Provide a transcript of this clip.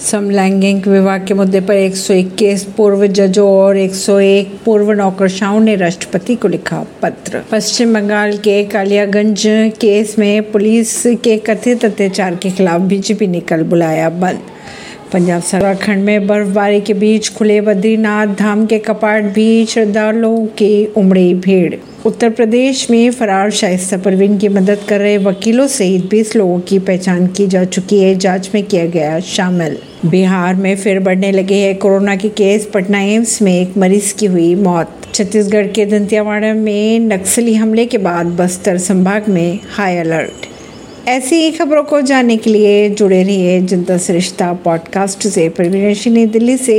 समलैंगिक विवाह के मुद्दे पर 121 पूर्व जजों और 101 पूर्व नौकरशाहों ने राष्ट्रपति को लिखा पत्र। पश्चिम बंगाल के कालियागंज केस में पुलिस के कथित अत्याचार के खिलाफ बीजेपी ने कल बुलाया बंद। पंजाब उत्तराखंड में बर्फबारी के बीच खुले बद्रीनाथ धाम के कपाट भी श्रद्धालुओं की उमड़ी भीड़। उत्तर प्रदेश में फरार शाइस्ता परवीन की मदद कर रहे वकीलों सहित 20 लोगों की पहचान की जा चुकी है, जाँच में किया गया शामिल। बिहार में फिर बढ़ने लगे हैं कोरोना के केस, पटना एम्स में एक मरीज़ की हुई मौत। छत्तीसगढ़ के दंतियावाड़ा में नक्सली हमले के बाद बस्तर संभाग में हाई अलर्ट। ऐसी ही खबरों को जानने के लिए जुड़े रहिए जनता सरिश्ता पॉडकास्ट से। परवीन दिल्ली से।